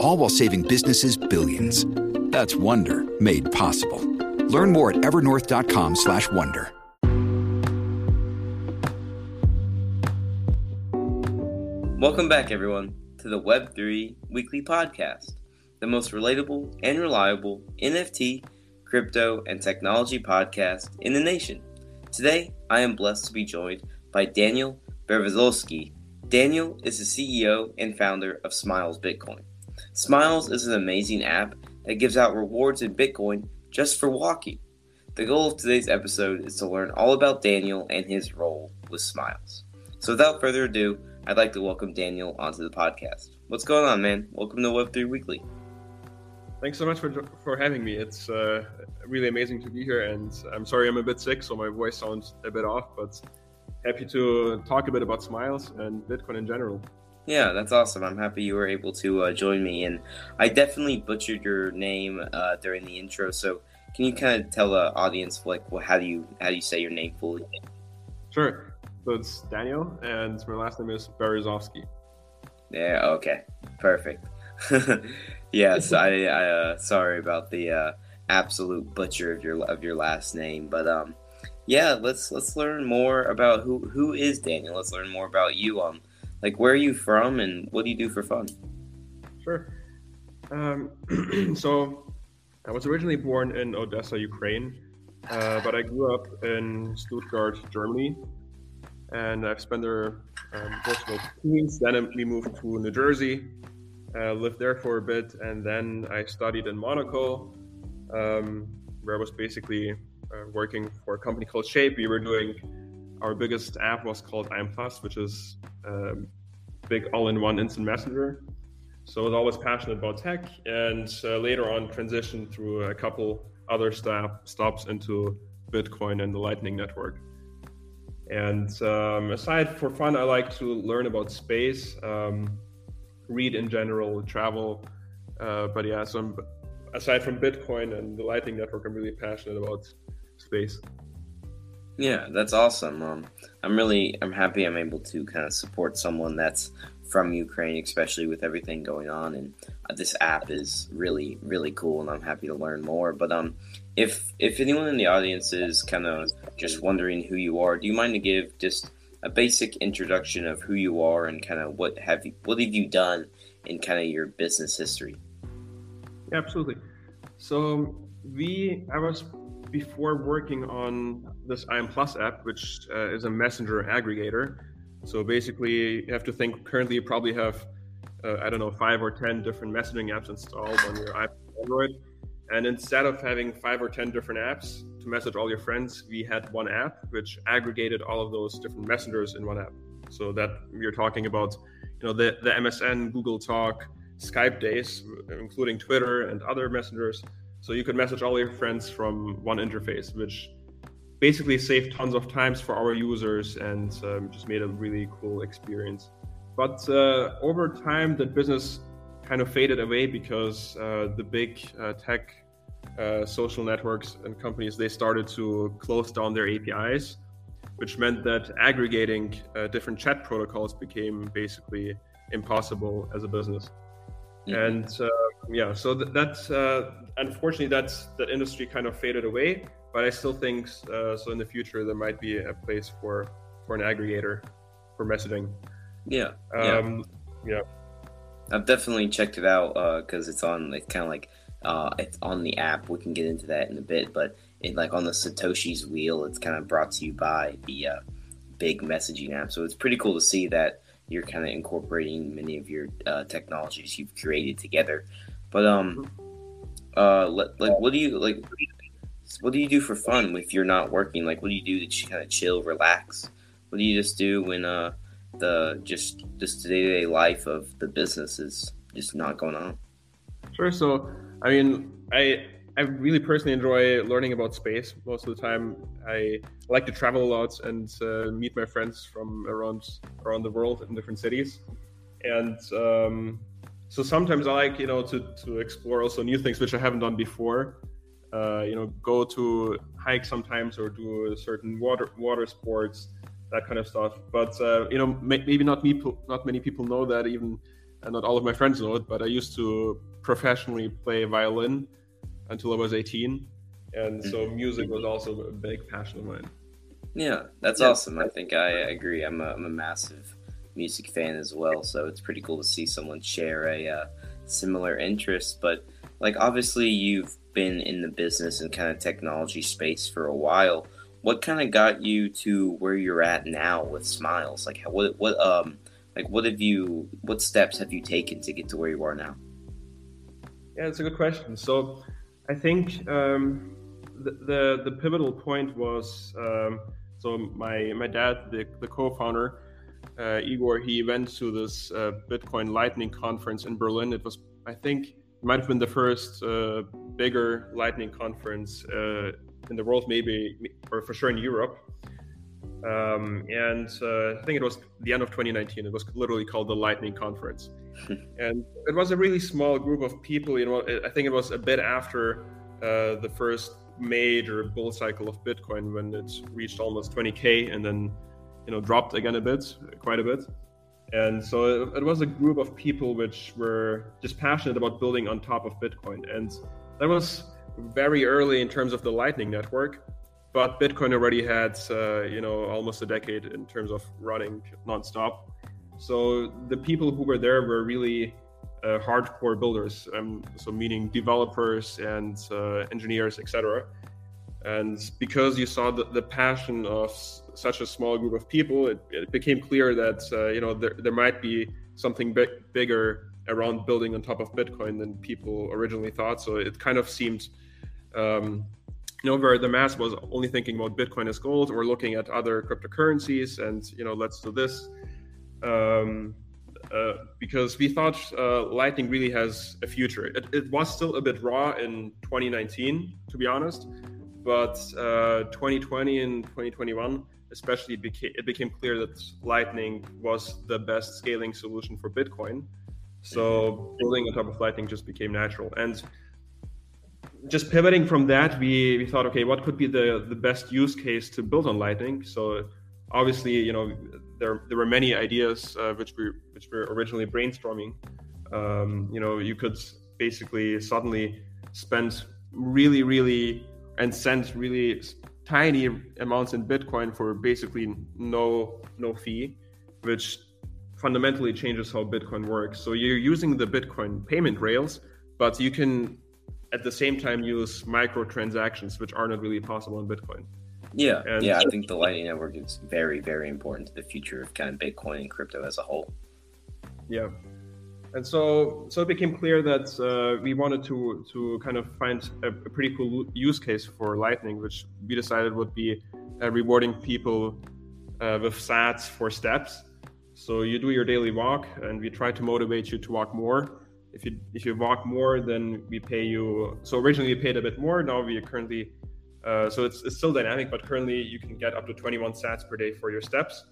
All while saving businesses billions. That's Wonder made possible. Learn more at evernorth.com/wonder. Welcome back, everyone, to the Web3 Weekly Podcast, the most relatable and reliable NFT, crypto, and technology podcast in the nation. Today, I am blessed to be joined by Daniel Berezovsky. Daniel is the CEO and founder of Smiles Bitcoin. Smiles is an amazing app that gives out rewards in Bitcoin just for walking. The goal of today's episode is to learn all about Daniel and his role with Smiles. So, without further ado, I'd like to welcome Daniel onto the podcast. What's going on, man? Welcome to Web3 Weekly. Thanks so much for, for having me. It's uh, really amazing to be here, and I'm sorry I'm a bit sick, so my voice sounds a bit off, but happy to talk a bit about Smiles and Bitcoin in general. Yeah, that's awesome. I'm happy you were able to uh, join me, and I definitely butchered your name uh, during the intro. So, can you kind of tell the audience like well, how do you how do you say your name fully? Sure. So it's Daniel, and my last name is Berezovsky. Yeah. Okay. Perfect. yes. I. I uh, sorry about the uh, absolute butcher of your of your last name, but um, yeah. Let's let's learn more about who who is Daniel. Let's learn more about you. Um, like where are you from, and what do you do for fun? Sure. Um, so I was originally born in Odessa, Ukraine, uh, but I grew up in Stuttgart, Germany, and I've spent there um, of teens. Then we moved to New Jersey, uh, lived there for a bit, and then I studied in Monaco, um, where I was basically uh, working for a company called Shape. We were doing our biggest app was called IM Plus, which is a big all-in-one instant messenger. So I was always passionate about tech, and uh, later on transitioned through a couple other stop, stops into Bitcoin and the Lightning Network. And um, aside for fun, I like to learn about space, um, read in general, travel. Uh, but yeah, so I'm, aside from Bitcoin and the Lightning Network, I'm really passionate about space. Yeah, that's awesome. Um, I'm really, I'm happy I'm able to kind of support someone that's from Ukraine, especially with everything going on. And uh, this app is really, really cool, and I'm happy to learn more. But um, if if anyone in the audience is kind of just wondering who you are, do you mind to give just a basic introduction of who you are and kind of what have you, what have you done in kind of your business history? Absolutely. So we, I was before working on this IM Plus app, which uh, is a messenger aggregator. So basically, you have to think currently you probably have, uh, I don't know, five or 10 different messaging apps installed on your iPhone Android. And instead of having five or 10 different apps to message all your friends, we had one app which aggregated all of those different messengers in one app. So that we're talking about, you know, the, the MSN, Google Talk, Skype days, including Twitter and other messengers. So you could message all your friends from one interface, which basically saved tons of times for our users and um, just made a really cool experience. But uh, over time, that business kind of faded away because uh, the big uh, tech uh, social networks and companies they started to close down their APIs, which meant that aggregating uh, different chat protocols became basically impossible as a business. Mm-hmm. And uh, yeah, so that, that's unfortunately that's that industry kind of faded away but I still think uh, so. In the future, there might be a place for for an aggregator for messaging. Yeah. Um, yeah. yeah. I've definitely checked it out because uh, it's on. It's kind of like uh, it's on the app. We can get into that in a bit, but it like on the Satoshi's wheel. It's kind of brought to you by the uh, big messaging app. So it's pretty cool to see that you're kind of incorporating many of your uh, technologies you've created together. But um, uh, like what do you like? What do you do for fun if you're not working? Like, what do you do to kind of chill, relax? What do you just do when uh the just just day to day life of the business is just not going on? Sure. So, I mean, I I really personally enjoy learning about space. Most of the time, I like to travel a lot and uh, meet my friends from around around the world in different cities. And um, so sometimes I like you know to to explore also new things which I haven't done before. Uh, you know, go to hike sometimes or do certain water water sports, that kind of stuff. But uh, you know, maybe not me, not many people know that. Even and not all of my friends know it. But I used to professionally play violin until I was 18, and so mm-hmm. music was also a big passion of mine. Yeah, that's yeah. awesome. I think I agree. I'm a, I'm a massive music fan as well, so it's pretty cool to see someone share a uh, similar interest. But like, obviously, you've been in the business and kind of technology space for a while. What kind of got you to where you're at now with Smiles? Like, what what um like what have you what steps have you taken to get to where you are now? Yeah, it's a good question. So, I think um, the, the, the pivotal point was um, so my my dad, the the co-founder uh, Igor, he went to this uh, Bitcoin Lightning conference in Berlin. It was, I think, it might have been the first uh, bigger Lightning conference uh, in the world, maybe, or for sure in Europe. Um, and uh, I think it was the end of 2019. It was literally called the Lightning Conference, and it was a really small group of people. You know, I think it was a bit after uh, the first major bull cycle of Bitcoin when it reached almost 20k, and then you know dropped again a bit, quite a bit. And so it, it, was a group of people which were just passionate about building on top of Bitcoin. And that was very early in terms of the Lightning Network, but Bitcoin already had uh, you know almost a decade in terms of running nonstop. So the people who were there were really uh, hardcore builders, um, so meaning developers and uh, engineers, etc. And because you saw the, the passion of such a small group of people, it, it became clear that uh, you know there, there might be something big, bigger around building on top of Bitcoin than people originally thought. So it kind of seemed, um, you know, where the mass was only thinking about Bitcoin as gold. Or looking at other cryptocurrencies, and you know, let's do this. Um, uh, because we thought uh, Lightning really has a future. It, it, was still a bit raw in 2019, to be honest, but uh, 2020 and 2021 especially it became, it became clear that lightning was the best scaling solution for bitcoin. So building on top of lightning just became natural. And just pivoting from that we, we thought okay what could be the, the best use case to build on lightning so obviously you know there, there were many ideas uh, which we which were originally brainstorming um, you know you could basically suddenly spend really really and send really tiny amounts in Bitcoin for basically no no fee, which fundamentally changes how Bitcoin works. So you're using the Bitcoin payment rails, but you can at the same time use micro transactions, which are not really possible in Bitcoin. Yeah, and yeah, I think the Lightning Network is very, very important to the future of kind of Bitcoin and crypto as a whole. Yeah, and so so it became clear that uh, we wanted to to kind of find a, a, pretty cool use case for lightning which we decided would be uh, rewarding people uh, with sats for steps so you do your daily walk and we try to motivate you to walk more if you if you walk more then we pay you so originally we paid a bit more now we are currently uh, so it's, it's still dynamic but currently you can get up to 21 sats per day for your steps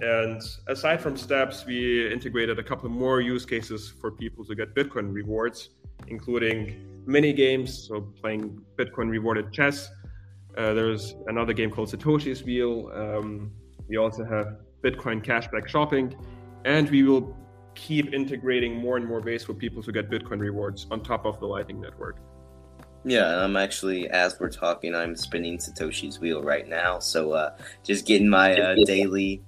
and aside from steps, we integrated a couple more use cases for people to get Bitcoin rewards, including mini games, so playing Bitcoin rewarded chess. Uh, there's another game called Satoshi's Wheel. Um, we also have Bitcoin cashback shopping, and we will keep integrating more and more ways for people to get Bitcoin rewards on top of the Lightning Network. Yeah, I'm actually, as we're talking, I'm spinning Satoshi's Wheel right now. So uh, just getting my uh, daily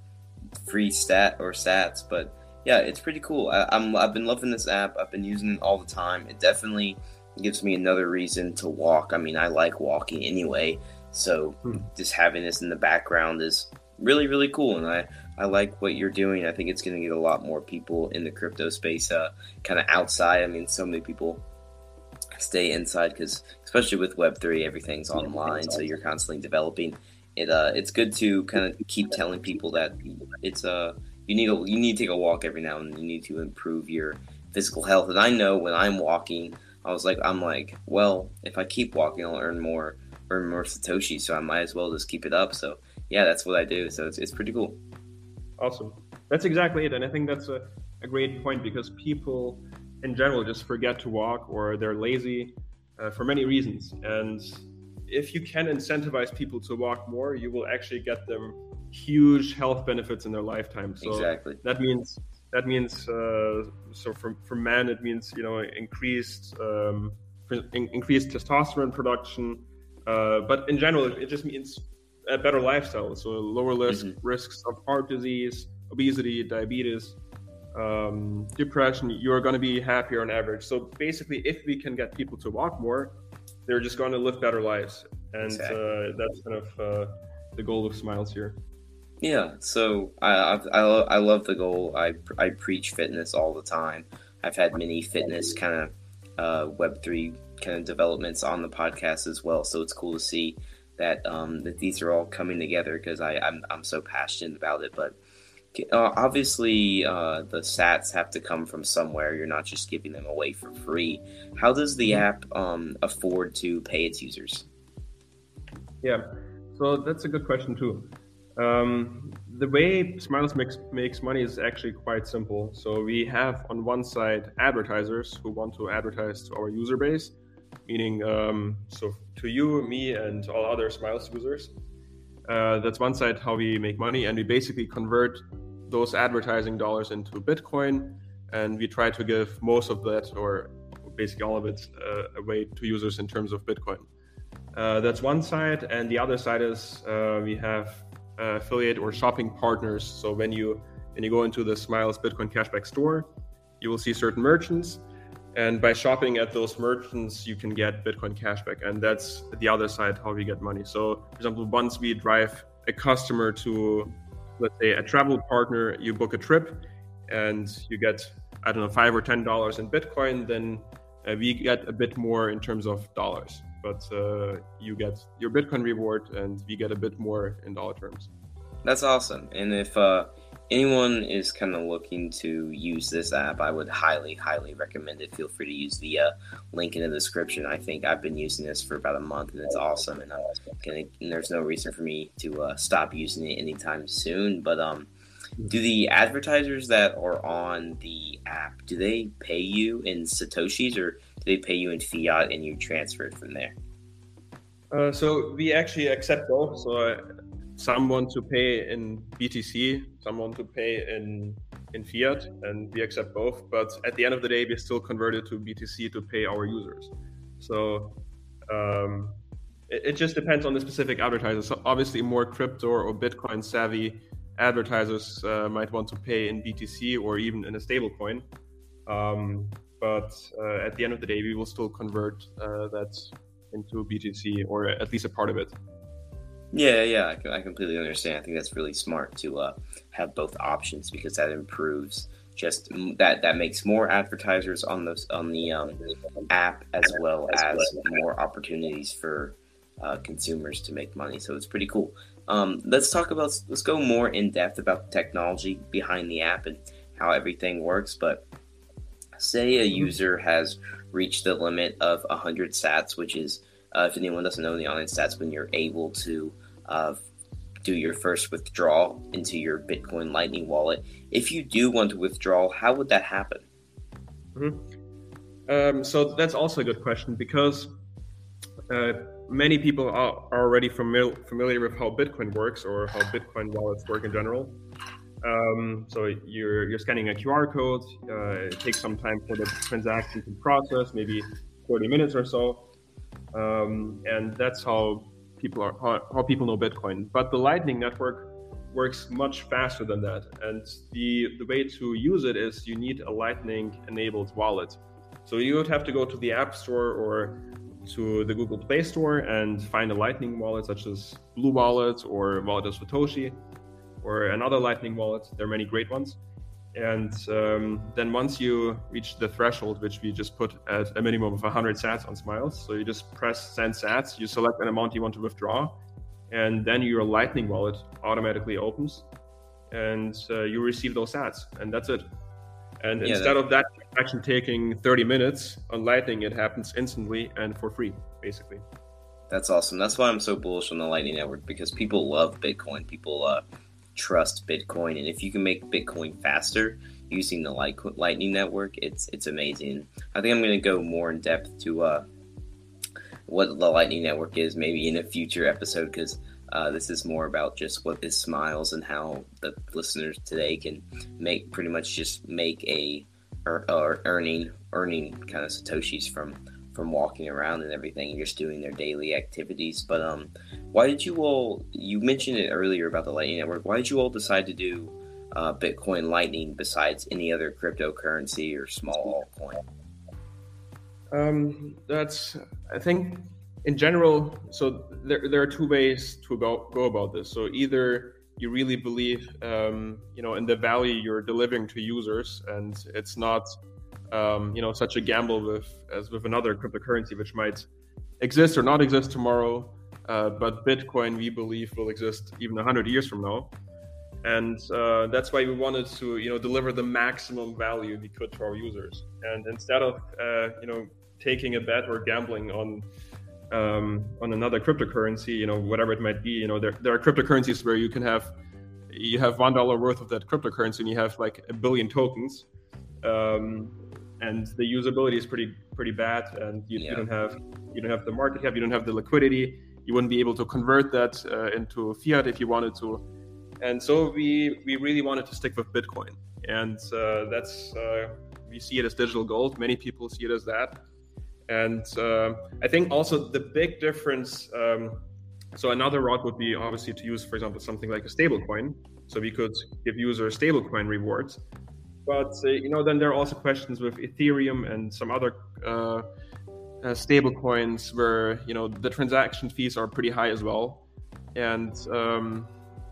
free stat or sats. But yeah, it's pretty cool. I, am I've been loving this app. I've been using it all the time. It definitely gives me another reason to walk. I mean, I like walking anyway, so hmm. just having this in the background is really really cool, and I I like what you're doing. I think it's going to get a lot more people in the crypto space, uh, kind of outside. I mean, so many people stay inside because, especially with Web three, everything's online, so you're constantly developing. It uh, it's good to kind of keep telling people that it's uh you need a, you need to take a walk every now and then. You need to improve your physical health. And I know when I'm walking, I was like, I'm like, well, if I keep walking, I'll earn more earn more satoshi, so I might as well just keep it up. So yeah, that's what I do. So it's, it's pretty cool. Awesome. That's exactly it. And I think that's a, a great point because people in general just forget to walk or they're lazy uh, for many reasons. And if you can incentivize people to walk more, you will actually get them huge health benefits in their lifetime. So exactly. that means that means uh, so for for men it means you know increased um, in, increased testosterone production, uh, but in general it just means a better lifestyle. So lower risk, mm-hmm. risks of heart disease, obesity, diabetes, um, depression. You're going to be happier on average. So basically, if we can get people to walk more, they're just going to live better lives, and exactly. uh, that's kind of uh, the goal of Smiles here. Yeah, so I I, I love the goal. I I preach fitness all the time. I've had many fitness kind of uh, Web three kind of developments on the podcast as well. So it's cool to see that um, that these are all coming together because I I'm, I'm so passionate about it. But uh, obviously, uh, the Sats have to come from somewhere. You're not just giving them away for free. How does the mm-hmm. app um, afford to pay its users? Yeah, so that's a good question too. Um, the way Smiles makes, makes money is actually quite simple. So we have on one side advertisers who want to advertise to our user base, meaning um, so to you, me, and all other Smiles users. Uh, that's one side how we make money, and we basically convert those advertising dollars into Bitcoin, and we try to give most of that, or basically all of it, uh, away to users in terms of Bitcoin. Uh, that's one side, and the other side is uh, we have uh, affiliate or shopping partners. So when you when you go into the Smiles Bitcoin Cashback store, you will see certain merchants and by shopping at those merchants, you can get Bitcoin cashback. And that's the other side how we get money. So, for example, once we drive a customer to, let's say, a travel partner, you book a trip and you get, I don't know, five or $10 in Bitcoin, then uh, we get a bit more in terms of dollars. But uh, you get your Bitcoin reward and we get a bit more in dollar terms. That's awesome. And if, uh, anyone is kind of looking to use this app, I would highly, highly recommend it. Feel free to use the uh, link in the description. I think I've been using this for about a month and it's awesome, and gonna. And there's no reason for me to uh, stop using it anytime soon. But um, do the advertisers that are on the app do they pay you in satoshis or do they pay you in fiat and you transfer it from there? Uh, so we actually accept both. So some want to pay in BTC, some want to pay in in fiat, and we accept both. But at the end of the day, we still convert it to BTC to pay our users. So um, it, it, just depends on the specific advertiser. So obviously, more crypto or Bitcoin savvy advertisers uh, might want to pay in BTC or even in a stable coin. Um, but uh, at the end of the day, we will still convert uh, that into BTC or at least a part of it. Yeah, yeah, I, I completely understand. I think that's really smart to uh, have both options because that improves just that that makes more advertisers on those on the um, app as well as more opportunities for uh, consumers to make money. So it's pretty cool. Um, let's talk about let's go more in depth about the technology behind the app and how everything works. But say a mm-hmm. user has reached the limit of 100 sats, which is uh, if anyone doesn't know in the audience, that's when you're able to uh, do your first withdrawal into your Bitcoin Lightning wallet, if you do want to withdraw, how would that happen? Mm-hmm. Um, so that's also a good question because uh, many people are, already familiar, familiar with how Bitcoin works or how Bitcoin wallets work in general. Um, so you're you're scanning a QR code. Uh, it takes some time for the transaction to process, maybe 40 minutes or so. Um, and that's how people are how, how people know Bitcoin. But the Lightning Network works much faster than that. And the the way to use it is you need a Lightning enabled wallet. So you would have to go to the App Store or to the Google Play Store and find a Lightning wallet such as Blue Wallet or Wallet of Satoshi or another Lightning wallet. There are many great ones. And um, then once you reach the threshold, which we just put at a minimum of 100 sats on Smiles, so you just press send sats, you select an amount you want to withdraw, and then your Lightning wallet automatically opens and uh, you receive those sats, and that's it. And yeah, instead that... of that action taking 30 minutes on Lightning, it happens instantly and for free, basically. That's awesome. That's why I'm so bullish on the Lightning Network because people love Bitcoin. People uh, trust Bitcoin, and if you can make Bitcoin faster using the Lightning Network, it's it's amazing. I think I'm going to go more in depth to uh, what the Lightning Network is, maybe in a future episode, because uh, this is more about just what is Smiles and how the listeners today can make pretty much just make a or, or earning earning kind of satoshis from from walking around and everything and just doing their daily activities. But um, why did you all? You mentioned it earlier about the Lightning Network. Why did you all decide to do uh, Bitcoin Lightning besides any other cryptocurrency or small altcoin? Um, that's I think in general, so there, there are two ways to go, go about this. So either you really believe, um, you know, in the value you're delivering to users, and it's not, um, you know, such a gamble with as with another cryptocurrency which might exist or not exist tomorrow. Uh, but Bitcoin, we believe, will exist even 100 years from now, and uh, that's why we wanted to, you know, deliver the maximum value we could to our users. And instead of, uh, you know, taking a bet or gambling on um, on another cryptocurrency, you know, whatever it might be, you know, there, there are cryptocurrencies where you can have you have one dollar worth of that cryptocurrency and you have like a billion tokens, um, and the usability is pretty pretty bad, and you, yeah. you, don't have you don't have the market cap, you don't have the liquidity, you wouldn't be able to convert that uh, into fiat if you wanted to, and so we we really wanted to stick with Bitcoin, and uh, that's uh, we see it as digital gold. Many people see it as that and uh, I think also the big difference. Um, so another route would be obviously to use, for example, something like a stablecoin. So we could give users stablecoin rewards. But uh, you know, then there are also questions with Ethereum and some other uh, uh, stablecoins where you know the transaction fees are pretty high as well. And um,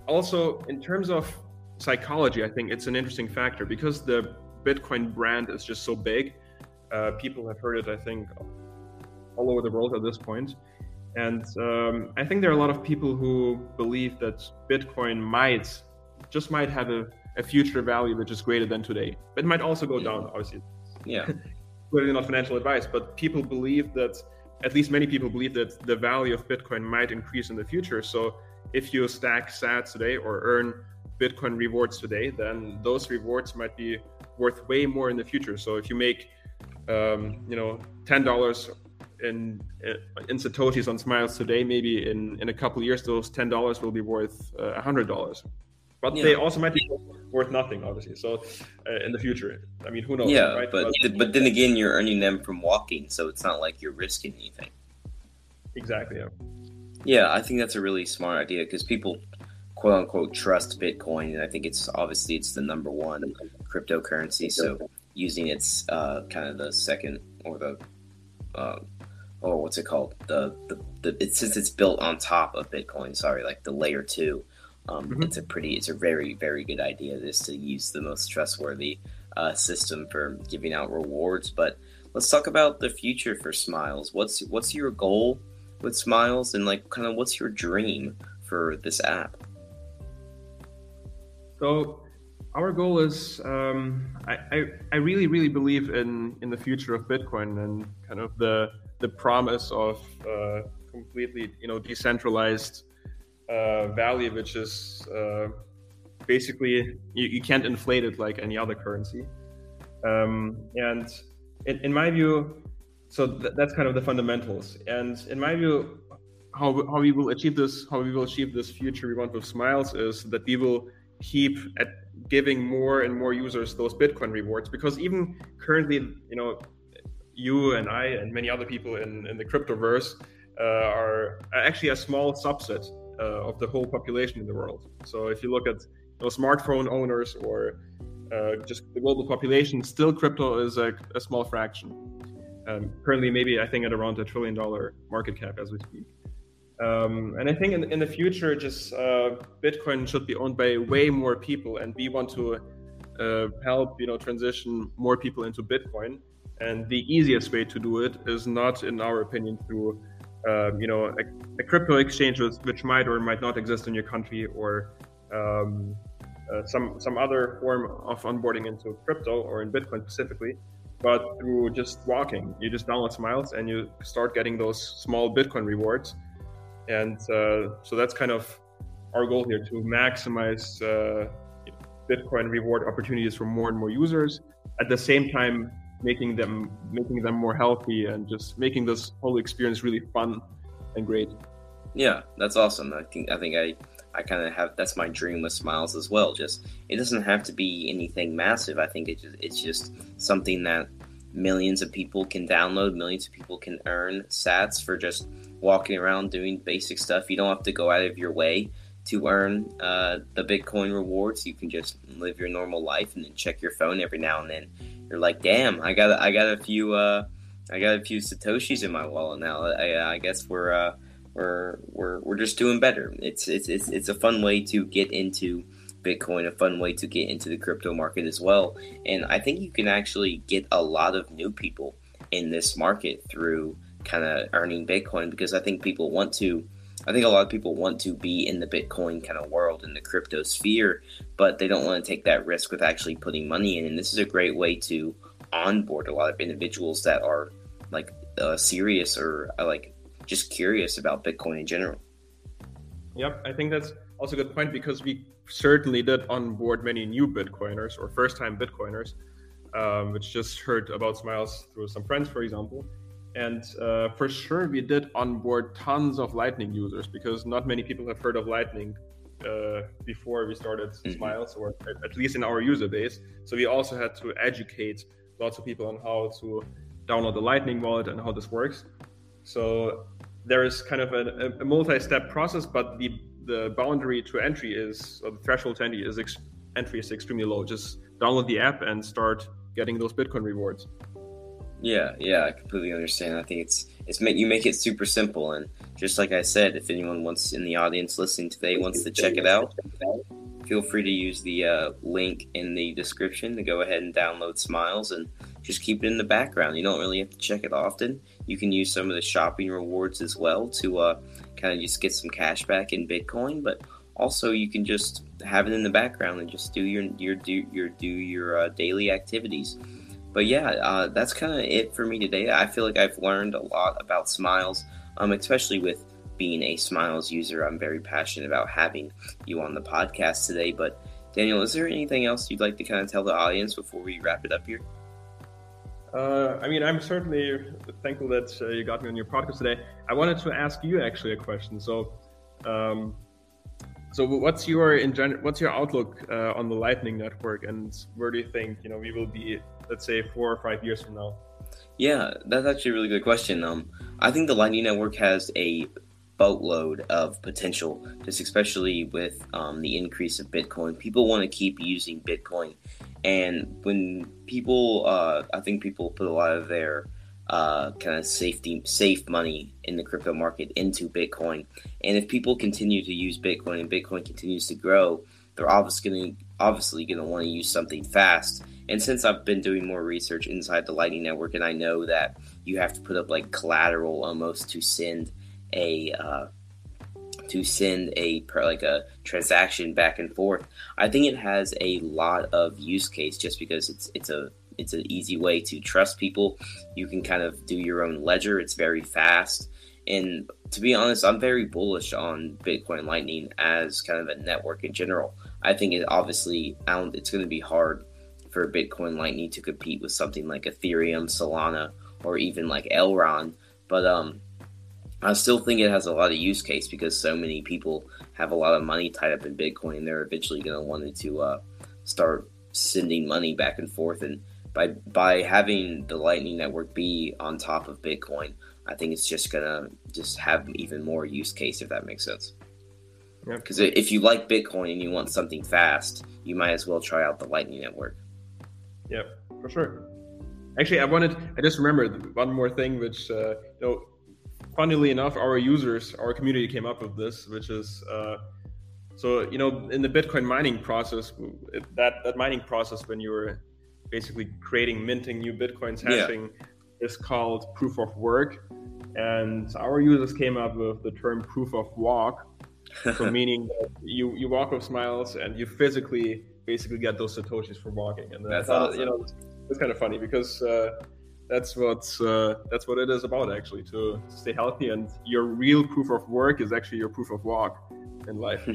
also in terms of psychology, I think it's an interesting factor because the Bitcoin brand is just so big uh, people have heard it, I think, all over the world at this point. And um, I think there are a lot of people who believe that Bitcoin might, just might have a, a future value which is greater than today. But it might also go down, obviously. Yeah. Clearly not financial advice, but people believe that, at least many people believe that the value of Bitcoin might increase in the future. So if you stack sats today or earn Bitcoin rewards today, then those rewards might be worth way more in the future. So if you make um, you know, ten dollars in in satoshis on Smiles today, maybe in in a couple years, those ten dollars will be worth uh, a hundred dollars. But yeah. they also might be worth nothing, obviously. So uh, in the future, I mean, who knows? Yeah, right? but but, but then again, you're earning them from walking, so it's not like you're risking anything. Exactly. Yeah. Yeah, I think that's a really smart idea because people quote unquote trust Bitcoin, and I think it's obviously it's the number one cryptocurrency. So using its uh, kind of the second or the uh, or what's it called the the, the it, since it's built on top of Bitcoin. Sorry, like the layer two. Um, mm-hmm. It's a pretty, it's a very, very good idea. This to use the most trustworthy uh, system for giving out rewards. But let's talk about the future for Smiles. What's what's your goal with Smiles, and like kind of what's your dream for this app? So our goal is um, I, I, I really really believe in in the future of Bitcoin and kind of the the promise of uh, completely you know decentralized uh, value, which is uh, basically you, you can't inflate it like any other currency. Um, and in, in, my view, so th- that's kind of the fundamentals. And in my view, how, how we will achieve this, how we will achieve this future we want with Smiles is that we will keep at giving more and more users those Bitcoin rewards because even currently, you know, you and I and many other people in, in the cryptoverse uh, are actually a small subset uh, of the whole population in the world. So if you look at you know, smartphone owners or uh, just the global population, still crypto is a, a small fraction. Um, currently, maybe I think at around a trillion dollar market cap as we speak. Um, and I think in, in the future, just uh, Bitcoin should be owned by way more people, and we want to uh, help you know transition more people into Bitcoin. And the easiest way to do it is not, in our opinion, through uh, you know a, a, crypto exchange which might or might not exist in your country, or um, uh, some some other form of onboarding into crypto or in Bitcoin specifically but through just walking. You just download Smiles and you start getting those small Bitcoin rewards. And uh, so that's kind of our goal here to maximize uh, Bitcoin reward opportunities for more and more users. At the same time, making them making them more healthy and just making this whole experience really fun and great. Yeah, that's awesome. I think I think I I kind of have that's my dream with Smiles as well. Just it doesn't have to be anything massive. I think it just, it's just something that millions of people can download, millions of people can earn sats for just walking around doing basic stuff. You don't have to go out of your way to earn uh, the Bitcoin rewards. You can just live your normal life and then check your phone every now and then. You're like, damn, I got I got a few uh, I got a few satoshis in my wallet now. I, I guess we're uh, we're we're we're just doing better. It's it's it's it's a fun way to get into Bitcoin, a fun way to get into the crypto market as well. And I think you can actually get a lot of new people in this market through kind of earning Bitcoin because I think people want to. I think a lot of people want to be in the Bitcoin kind of world in the crypto sphere, but they don't want to take that risk with actually putting money in. And this is a great way to onboard a lot of individuals that are like uh, serious or uh, like just curious about Bitcoin in general. Yep, I think that's also a good point because we certainly did onboard many new Bitcoiners or first time Bitcoiners, um, which just heard about Smiles through some friends, for example. And uh, for sure, we did onboard tons of Lightning users because not many people have heard of Lightning uh, before we started mm-hmm. Smiles, or at least in our user base. So we also had to educate lots of people on how to download the Lightning wallet and how this works. So there is kind of a, a multi-step process, but the the boundary to entry is or the threshold to entry is ex- entry is extremely low. Just download the app and start getting those Bitcoin rewards. Yeah, yeah, I completely understand. I think it's it's you make it super simple, and just like I said, if anyone wants in the audience listening today wants to check it out, feel free to use the uh, link in the description to go ahead and download Smiles and just keep it in the background. You don't really have to check it often. You can use some of the shopping rewards as well to uh, kind of just get some cash back in Bitcoin, but also you can just have it in the background and just do your your do your do your uh, daily activities. But yeah, uh, that's kind of it for me today. I feel like I've learned a lot about Smiles, um, especially with being a Smiles user. I'm very passionate about having you on the podcast today. But Daniel, is there anything else you'd like to kind of tell the audience before we wrap it up here? Uh, I mean, I'm certainly thankful that uh, you got me on your podcast today. I wanted to ask you actually a question. So, um, so what's your in gen- what's your outlook uh, on the Lightning Network, and where do you think you know we will be, let's say, four or five years from now? Yeah, that's actually a really good question. Um, I think the Lightning Network has a boatload of potential, just especially with um, the increase of Bitcoin. People want to keep using Bitcoin, and when people, uh, I think people put a lot of their uh, kind of safety, safe money in the crypto market into Bitcoin, and if people continue to use Bitcoin and Bitcoin continues to grow, they're obviously going to obviously going to want to use something fast. And since I've been doing more research inside the Lightning Network, and I know that you have to put up like collateral almost to send a uh, to send a like a transaction back and forth. I think it has a lot of use case just because it's it's a it's an easy way to trust people. You can kind of do your own ledger. It's very fast. And to be honest, I'm very bullish on Bitcoin Lightning as kind of a network in general. I think it obviously it's going to be hard for Bitcoin Lightning to compete with something like Ethereum, Solana, or even like Elrond. But um, I still think it has a lot of use case because so many people have a lot of money tied up in Bitcoin. and They're eventually going to want to uh, start sending money back and forth, and by by having the Lightning Network be on top of Bitcoin, I think it's just gonna just have even more use case if that makes sense. Because yep. if you like Bitcoin and you want something fast, you might as well try out the Lightning Network. Yep, for sure. actually, I wanted. I just remembered one more thing, which uh, you know, funnily enough, our users, our community came up with this, which is. Uh, so you know, in the Bitcoin mining process, that that mining process when you're basically creating, minting new bitcoins, hashing, yeah. is called proof of work. And our users came up with the term proof of walk, so meaning that you you walk with smiles and you physically basically get those satoshis for walking. And that's thought, awesome. you know it's kind of funny because uh, that's what uh, that's what it is about actually to, to stay healthy and your real proof of work is actually your proof of walk in life.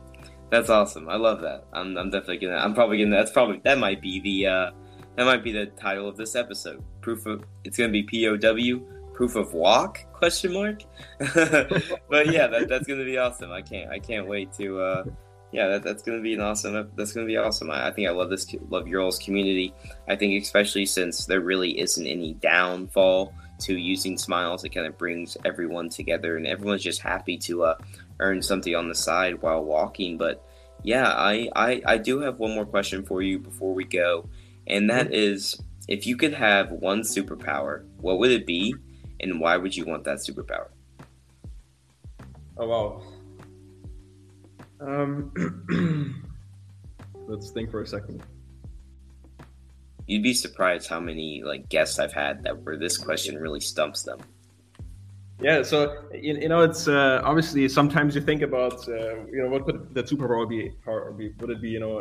that's awesome. I love that. I'm, I'm definitely gonna. I'm probably gonna. That's probably that might be the uh, that might be the title of this episode. Proof of it's gonna be POW proof of walk question mark but yeah that, that's gonna be awesome i can't i can't wait to uh yeah that, that's gonna be an awesome that's gonna be awesome I, I, think i love this love your all's community i think especially since there really isn't any downfall to using smiles it kind of brings everyone together and everyone's just happy to uh, earn something on the side while walking but yeah I, I i do have one more question for you before we go and that mm-hmm. if you could have one superpower what would it be and why would you want that superpower? Oh wow. Um, let's think for a second. You'd be surprised how many like guests I've had that where this question really stumps them. Yeah, so you, you know, it's uh, obviously sometimes you think about uh, you know what could the superpower be? Or be would it be you know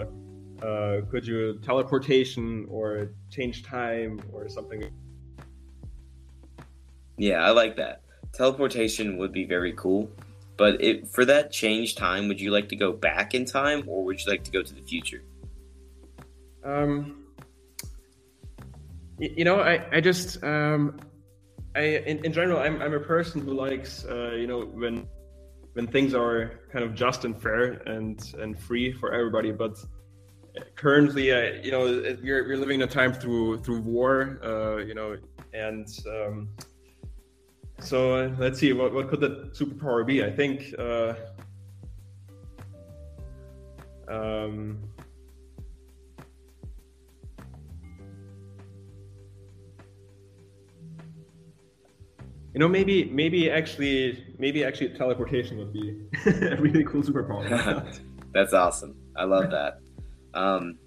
uh, could you teleportation or change time or something yeah, I like that. Teleportation would be very cool. But it, for that change time, would you like to go back in time or would you like to go to the future? Um, you know, I, I just, um, I, in, in general, I'm, I'm a person who likes, uh, you know, when, when things are kind of just and fair and, and free for everybody. But currently, uh, you know, we're, we're living in a time through, through war, uh, you know, and, um, so uh, let's see, what, what could that superpower be? I think. Uh, um, you know, maybe maybe actually maybe actually teleportation would be a really cool superpower. That's awesome. I love that. Um,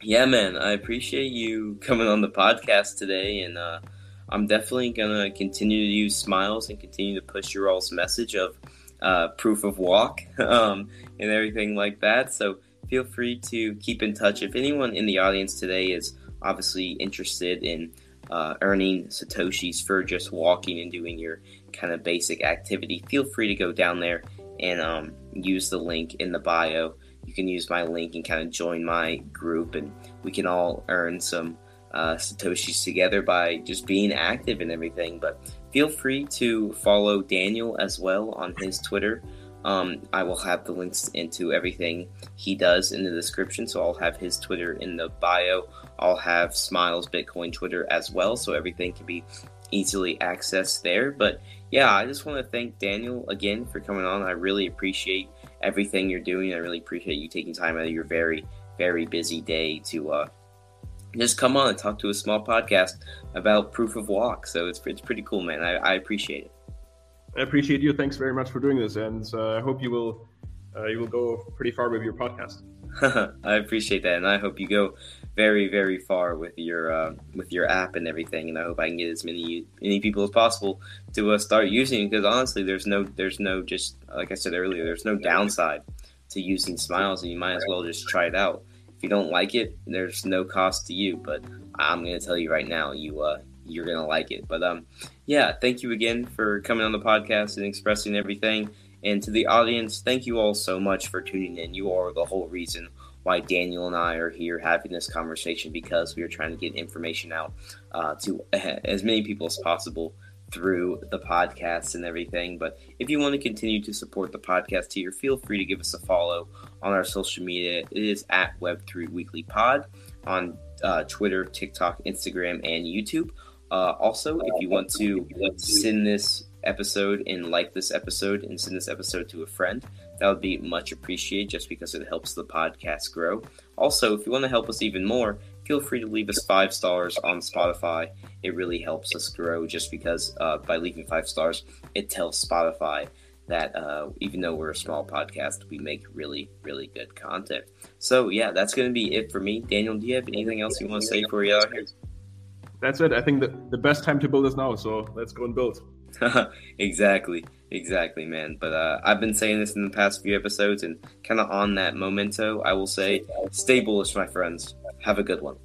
yeah, man, I appreciate you coming on the podcast today and. Uh, I'm definitely gonna continue to use smiles and continue to push your all's message of uh, proof of walk um, and everything like that. So feel free to keep in touch. If anyone in the audience today is obviously interested in uh, earning satoshis for just walking and doing your kind of basic activity, feel free to go down there and um, use the link in the bio. You can use my link and kind of join my group, and we can all earn some uh, Satoshis together by just being active and everything. But feel free to follow Daniel as well on his Twitter. Um, I will have the links into everything he does in the description. So I'll have his Twitter in the bio. I'll have Smiles Bitcoin Twitter as well. So everything can be easily accessed there. But yeah, I just want to thank Daniel again for coming on. I really appreciate everything you're doing. I really appreciate you taking time out of your very, very busy day to uh, just come on and talk to a small podcast about proof of walk. So it's it's pretty cool, man. I, I appreciate it. I appreciate you. Thanks very much for doing this, and uh, I hope you will uh, you will go pretty far with your podcast. I appreciate that, and I hope you go very very far with your uh, with your app and everything. And I hope I can get as many many people as possible to uh, start using it because honestly, there's no there's no just like I said earlier, there's no downside to using Smiles, and you might as well just try it out. If you don't like it, there's no cost to you. But I'm gonna tell you right now, you uh, you're gonna like it. But um, yeah, thank you again for coming on the podcast and expressing everything. And to the audience, thank you all so much for tuning in. You are the whole reason why Daniel and I are here having this conversation because we are trying to get information out uh, to as many people as possible through the podcast and everything. But if you want to continue to support the podcast here, feel free to give us a follow on our social media. It is at Web3 Weekly Pod on uh, Twitter, TikTok, Instagram, and YouTube. Uh, also, if you want to send this episode and like this episode and send this episode to a friend, that would be much appreciated just because it helps the podcast grow. Also, if you want to help us even more, feel free to leave us five stars on Spotify. It really helps us grow just because uh, by leaving five stars, it tells Spotify that uh, even though we're a small podcast, we make really, really good content. So, yeah, that's going to be it for me. Daniel, do you have anything else you want to say for you out here? That's it. I think the, the best time to build is now. So let's go and build. exactly, exactly, man. But uh, I've been saying this in the past few episodes, and kind of on that memento, I will say, stay bullish, my friends. Have a good one.